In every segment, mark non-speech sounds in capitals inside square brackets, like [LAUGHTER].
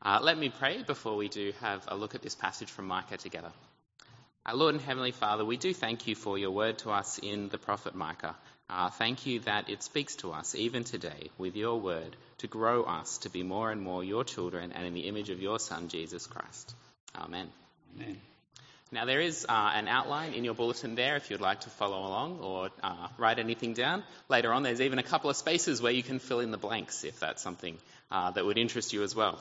Uh, let me pray before we do have a look at this passage from Micah together. Our Lord and Heavenly Father, we do thank you for your word to us in the prophet Micah. Uh, thank you that it speaks to us even today with your word to grow us to be more and more your children and in the image of your Son, Jesus Christ. Amen. Amen. Now, there is uh, an outline in your bulletin there if you'd like to follow along or uh, write anything down. Later on, there's even a couple of spaces where you can fill in the blanks if that's something uh, that would interest you as well.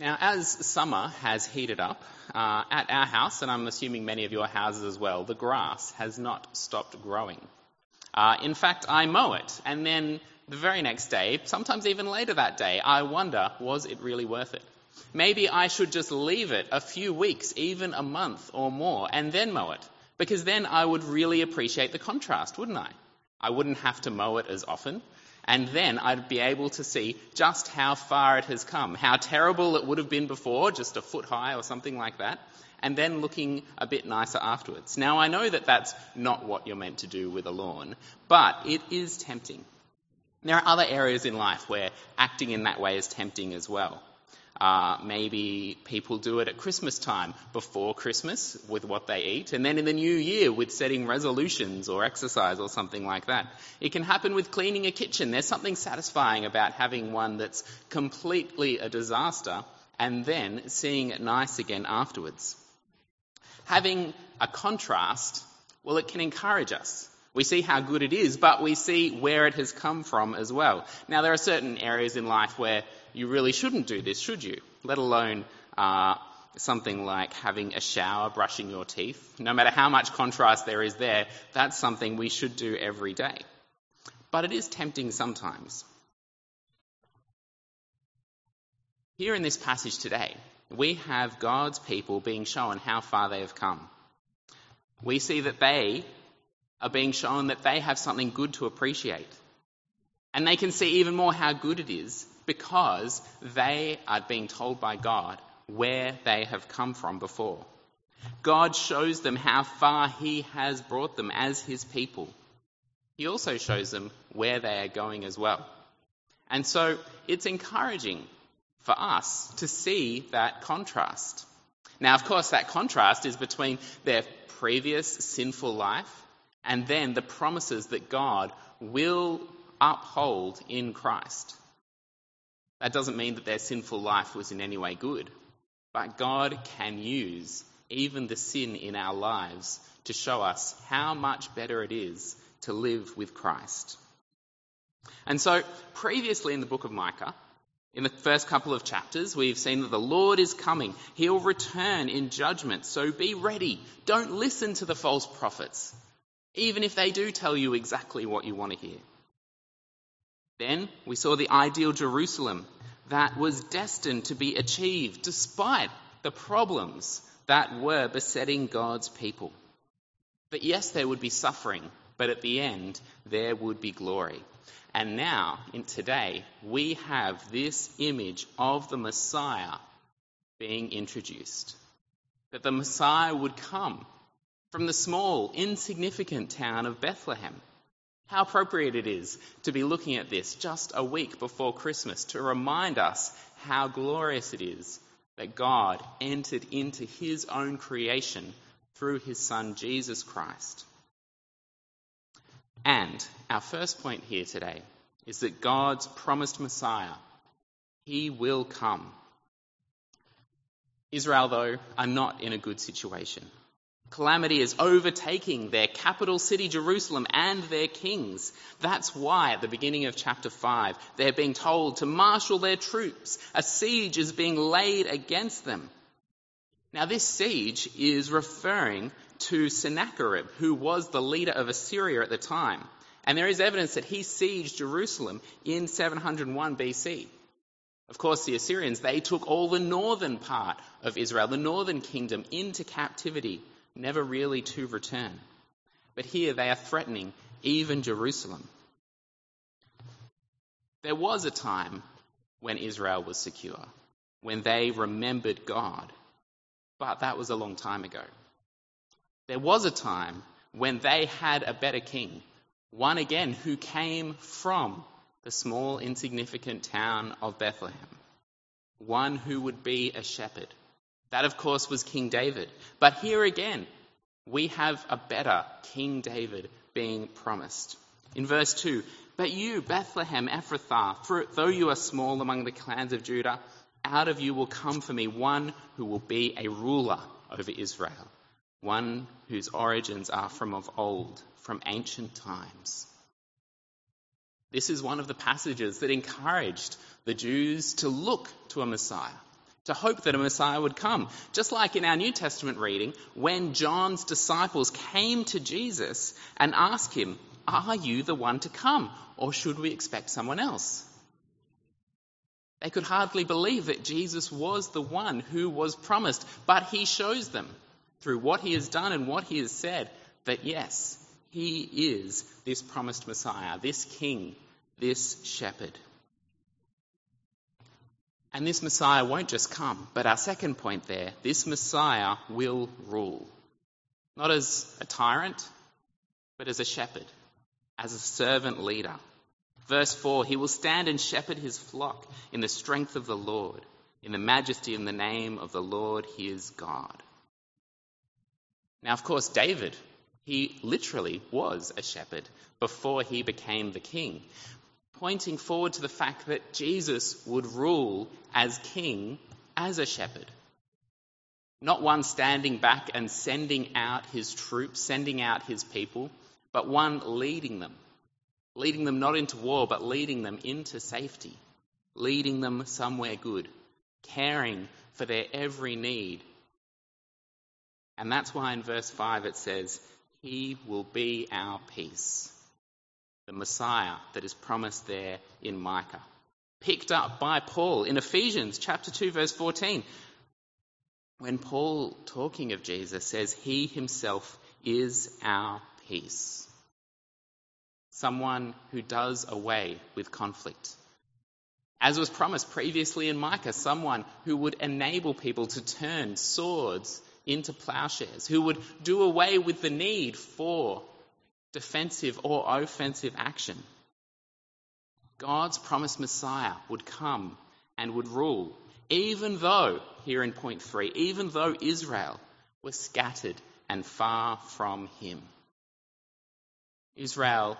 Now, as summer has heated up, uh, at our house, and I'm assuming many of your houses as well, the grass has not stopped growing. Uh, in fact, I mow it, and then the very next day, sometimes even later that day, I wonder, was it really worth it? Maybe I should just leave it a few weeks, even a month or more, and then mow it, because then I would really appreciate the contrast, wouldn't I? I wouldn't have to mow it as often. And then I'd be able to see just how far it has come, how terrible it would have been before, just a foot high or something like that, and then looking a bit nicer afterwards. Now, I know that that's not what you're meant to do with a lawn, but it is tempting. There are other areas in life where acting in that way is tempting as well. Uh, maybe people do it at Christmas time, before Christmas, with what they eat, and then in the new year with setting resolutions or exercise or something like that. It can happen with cleaning a kitchen. There's something satisfying about having one that's completely a disaster and then seeing it nice again afterwards. Having a contrast, well, it can encourage us. We see how good it is, but we see where it has come from as well. Now, there are certain areas in life where you really shouldn't do this, should you? Let alone uh, something like having a shower, brushing your teeth. No matter how much contrast there is there, that's something we should do every day. But it is tempting sometimes. Here in this passage today, we have God's people being shown how far they have come. We see that they are being shown that they have something good to appreciate. And they can see even more how good it is because they are being told by God where they have come from before. God shows them how far He has brought them as His people. He also shows them where they are going as well. And so it's encouraging for us to see that contrast. Now, of course, that contrast is between their previous sinful life and then the promises that God will uphold in Christ. That doesn't mean that their sinful life was in any way good, but God can use even the sin in our lives to show us how much better it is to live with Christ. And so, previously in the book of Micah, in the first couple of chapters, we've seen that the Lord is coming. He'll return in judgment. So be ready. Don't listen to the false prophets, even if they do tell you exactly what you want to hear. Then we saw the ideal Jerusalem that was destined to be achieved despite the problems that were besetting God's people. But yes, there would be suffering, but at the end, there would be glory. And now, in today, we have this image of the Messiah being introduced. That the Messiah would come from the small, insignificant town of Bethlehem. How appropriate it is to be looking at this just a week before Christmas to remind us how glorious it is that God entered into his own creation through his Son Jesus Christ. And our first point here today is that God's promised Messiah, he will come. Israel, though, are not in a good situation. Calamity is overtaking their capital city, Jerusalem, and their kings. That's why at the beginning of chapter 5, they're being told to marshal their troops. A siege is being laid against them. Now, this siege is referring to Sennacherib, who was the leader of Assyria at the time. And there is evidence that he sieged Jerusalem in 701 BC. Of course, the Assyrians, they took all the northern part of Israel, the northern kingdom, into captivity never really to return. But here they are threatening even Jerusalem. There was a time when Israel was secure, when they remembered God, but that was a long time ago. There was a time when they had a better king, one again who came from the small, insignificant town of Bethlehem. one who would be a shepherd. That, of course, was King David. But here again, we have a better King David being promised. In verse 2, but you, Bethlehem Ephrathah, for though you are small among the clans of Judah, out of you will come for me one who will be a ruler over Israel, one whose origins are from of old, from ancient times. This is one of the passages that encouraged the Jews to look to a Messiah, to hope that a Messiah would come. Just like in our New Testament reading, when John's disciples came to Jesus and asked him, Are you the one to come, or should we expect someone else? They could hardly believe that Jesus was the one who was promised, but he shows them through what he has done and what he has said that yes, he is this promised Messiah, this King, this shepherd. And this Messiah won't just come, but our second point there, this Messiah will rule. Not as a tyrant, but as a shepherd, as a servant leader. Verse 4 He will stand and shepherd his flock in the strength of the Lord, in the majesty and the name of the Lord his God. Now, of course, David, he literally was a shepherd before he became the king, pointing forward to the fact that Jesus would rule as king as a shepherd. Not one standing back and sending out his troops, sending out his people, but one leading them leading them not into war, but leading them into safety, leading them somewhere good, caring for their every need. And that's why in verse 5 it says, He will be our peace. The Messiah that is promised there in Micah. Picked up by Paul in Ephesians chapter 2, verse 14. When Paul, talking of Jesus, says, He himself is our peace someone who does away with conflict. As was promised previously in Micah, someone who would enable people to turn swords into plowshares, who would do away with the need for defensive or offensive action. God's promised Messiah would come and would rule, even though, here in point three, even though Israel was scattered and far from him. Israel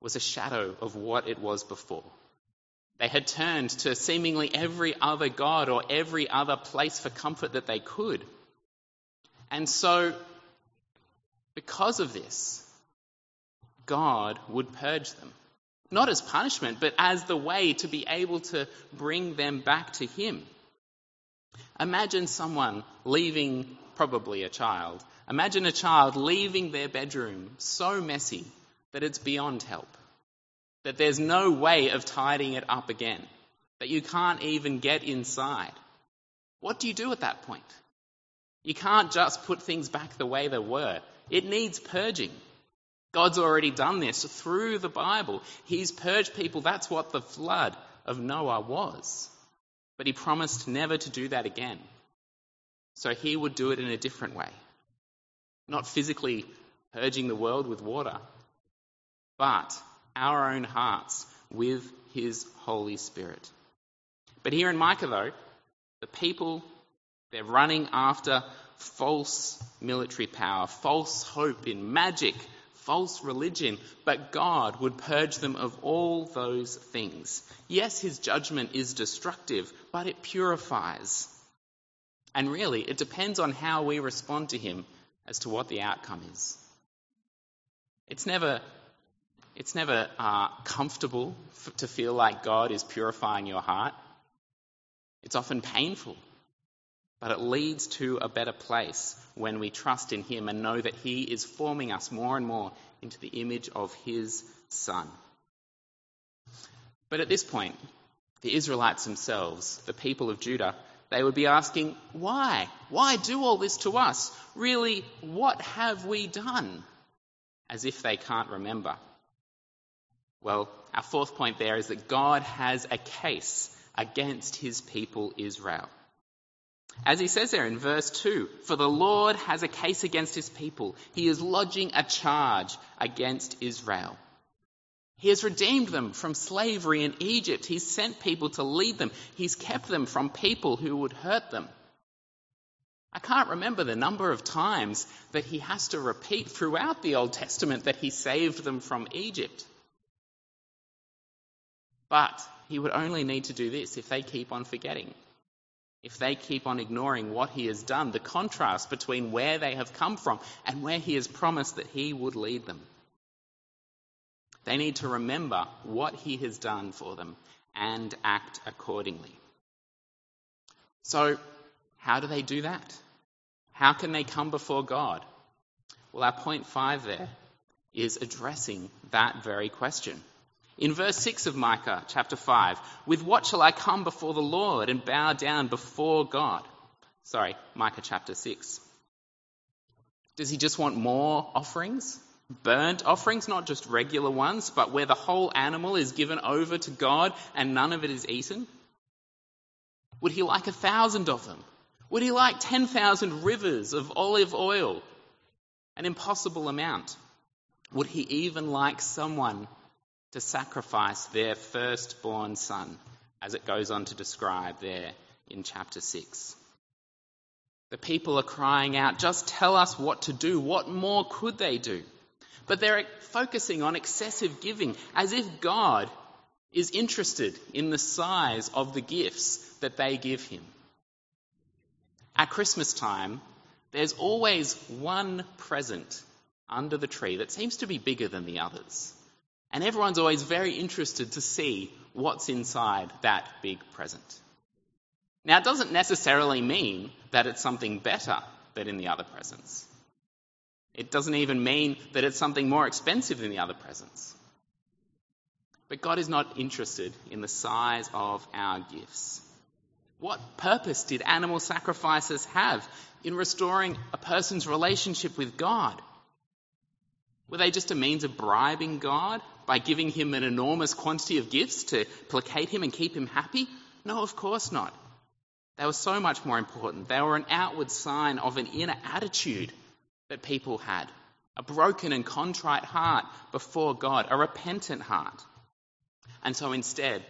was a shadow of what it was before. They had turned to seemingly every other God or every other place for comfort that they could. And so, because of this, God would purge them. Not as punishment, but as the way to be able to bring them back to Him. Imagine someone leaving, probably a child, imagine a child leaving their bedroom so messy that it's beyond help. That there's no way of tidying it up again. That you can't even get inside. What do you do at that point? You can't just put things back the way they were. It needs purging. God's already done this through the Bible. He's purged people. That's what the flood of Noah was. But he promised never to do that again. So he would do it in a different way. Not physically purging the world with water, but our own hearts with his Holy Spirit. But here in Micah, though, the people, they're running after false military power, false hope in magic, false religion, but God would purge them of all those things. Yes, his judgment is destructive, but it purifies. And really, it depends on how we respond to him as to what the outcome is. It's never it's never uh, comfortable f- to feel like God is purifying your heart. It's often painful, but it leads to a better place when we trust in Him and know that He is forming us more and more into the image of His Son. But at this point, the Israelites themselves, the people of Judah, they would be asking, why? Why do all this to us? Really, what have we done? As if they can't remember. Well, our fourth point there is that God has a case against his people Israel. As he says there in verse 2, for the Lord has a case against his people. He is lodging a charge against Israel. He has redeemed them from slavery in Egypt. He's sent people to lead them. He's kept them from people who would hurt them. I can't remember the number of times that he has to repeat throughout the Old Testament that he saved them from Egypt. But he would only need to do this if they keep on forgetting. If they keep on ignoring what he has done, the contrast between where they have come from and where he has promised that he would lead them. They need to remember what he has done for them and act accordingly. So, how do they do that? How can they come before God? Well, our point five there is addressing that very question. In verse 6 of Micah chapter 5, with what shall I come before the Lord and bow down before God? Sorry, Micah chapter 6. Does he just want more offerings? burnt offerings, not just regular ones, but where the whole animal is given over to God and none of it is eaten? Would he like a thousand of them? Would he like 10,000 rivers of olive oil? An impossible amount. Would he even like someone to sacrifice their firstborn son, as it goes on to describe there in chapter 6? The people are crying out, just tell us what to do. What more could they do? But they're focusing on excessive giving as if God is interested in the size of the gifts that they give him. At Christmas time, there's always one present under the tree that seems to be bigger than the others. And everyone's always very interested to see what's inside that big present. Now, it doesn't necessarily mean that it's something better than in the other presents. It doesn't even mean that it's something more expensive than the other presents. But God is not interested in the size of our gifts. What purpose did animal sacrifices have in restoring a person's relationship with God? Were they just a means of bribing God by giving him an enormous quantity of gifts to placate him and keep him happy? No, of course not. They were so much more important. They were an outward sign of an inner attitude that people had a broken and contrite heart before God, a repentant heart. And so instead,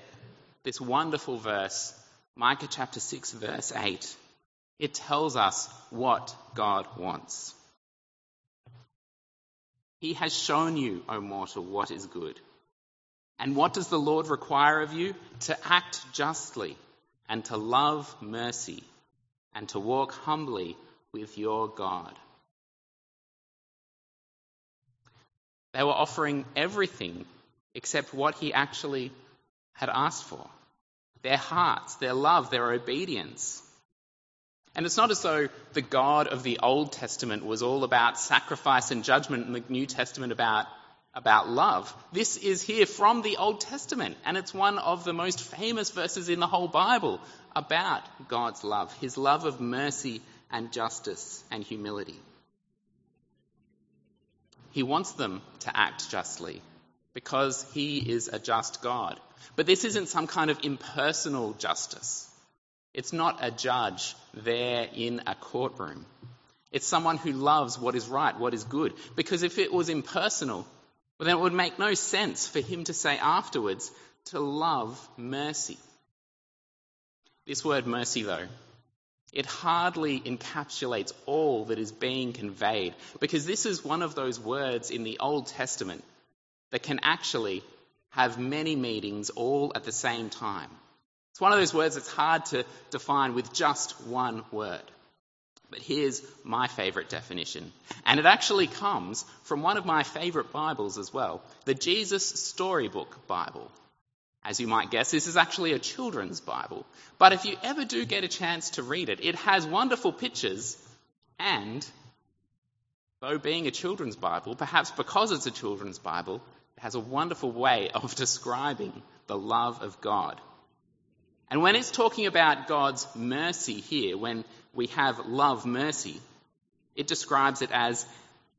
this wonderful verse, Micah chapter 6, verse 8, it tells us what God wants. He has shown you, O mortal, what is good. And what does the Lord require of you? To act justly and to love mercy and to walk humbly with your God. They were offering everything except what he actually had asked for their hearts, their love, their obedience. And it's not as though the God of the Old Testament was all about sacrifice and judgment and the New Testament about, about love. This is here from the Old Testament, and it's one of the most famous verses in the whole Bible about God's love, his love of mercy and justice and humility. He wants them to act justly because he is a just God. But this isn't some kind of impersonal justice. It's not a judge there in a courtroom. It's someone who loves what is right, what is good. Because if it was impersonal, well, then it would make no sense for him to say afterwards to love mercy. This word mercy, though, it hardly encapsulates all that is being conveyed because this is one of those words in the Old Testament that can actually have many meanings all at the same time. It's one of those words that's hard to define with just one word. But here's my favourite definition. And it actually comes from one of my favourite Bibles as well, the Jesus Storybook Bible. As you might guess, this is actually a children's Bible. But if you ever do get a chance to read it, it has wonderful pictures and, though being a children's Bible, perhaps because it's a children's Bible, it has a wonderful way of [LAUGHS] describing the love of God. And when it's talking about God's mercy here, when we have love mercy, it describes it as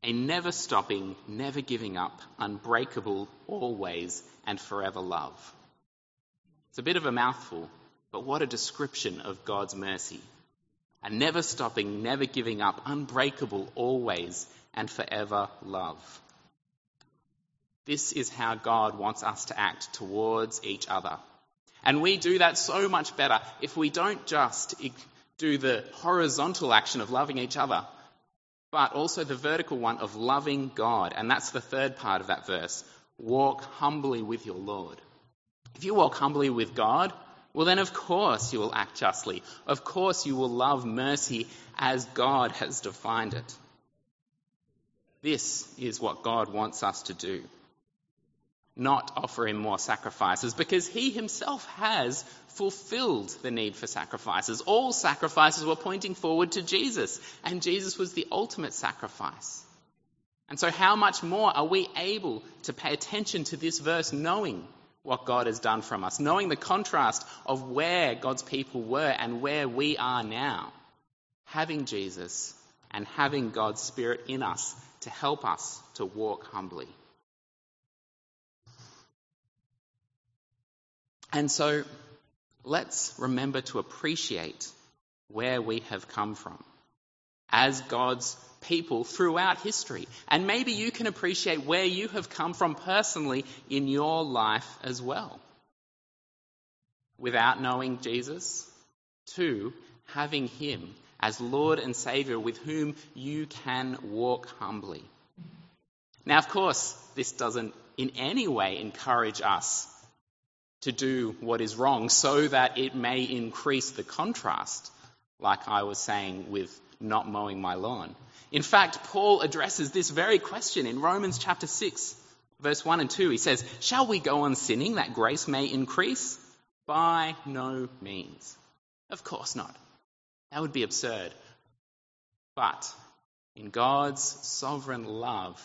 a never stopping, never giving up, unbreakable, always and forever love. It's a bit of a mouthful, but what a description of God's mercy. A never stopping, never giving up, unbreakable, always and forever love. This is how God wants us to act towards each other. And we do that so much better if we don't just do the horizontal action of loving each other, but also the vertical one of loving God. And that's the third part of that verse. Walk humbly with your Lord. If you walk humbly with God, well, then of course you will act justly. Of course you will love mercy as God has defined it. This is what God wants us to do not offer him more sacrifices because he himself has fulfilled the need for sacrifices. All sacrifices were pointing forward to Jesus, and Jesus was the ultimate sacrifice. And so, how much more are we able to pay attention to this verse knowing what God has done from us, knowing the contrast of where God's people were and where we are now? Having Jesus and having God's Spirit in us to help us to walk humbly. And so let's remember to appreciate where we have come from as God's people throughout history. And maybe you can appreciate where you have come from personally in your life as well. Without knowing Jesus, to having Him as Lord and Saviour with whom you can walk humbly. Now, of course, this doesn't in any way encourage us to do what is wrong so that it may increase the contrast, like I was saying with not mowing my lawn. In fact, Paul addresses this very question in Romans chapter 6, verse 1 and 2. He says, Shall we go on sinning that grace may increase? By no means. Of course not. That would be absurd. But in God's sovereign love,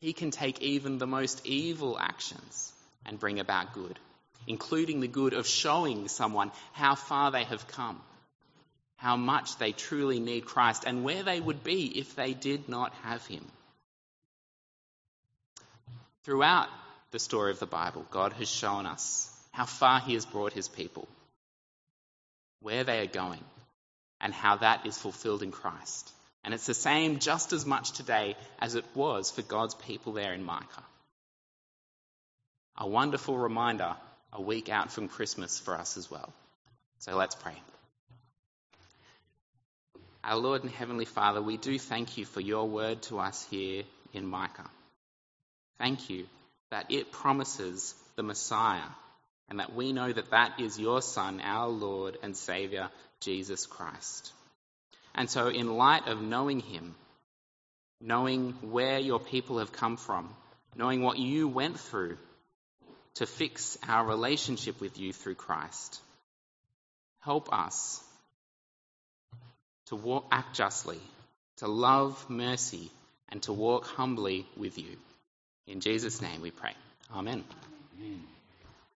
He can take even the most evil actions and bring about good including the good of showing someone how far they have come, how much they truly need Christ, and where they would be if they did not have Him. Throughout the story of the Bible, God has shown us how far He has brought His people, where they are going, and how that is fulfilled in Christ. And it's the same just as much today as it was for God's people there in Micah. A wonderful reminder a week out from Christmas for us as well. So let's pray. Our Lord and Heavenly Father, we do thank you for your word to us here in Micah. Thank you that it promises the Messiah and that we know that that is your Son, our Lord and Saviour, Jesus Christ. And so, in light of knowing him, knowing where your people have come from, knowing what you went through to fix our relationship with you through Christ. Help us to walk, act justly, to love mercy, and to walk humbly with you. In Jesus' name we pray. Amen. Amen.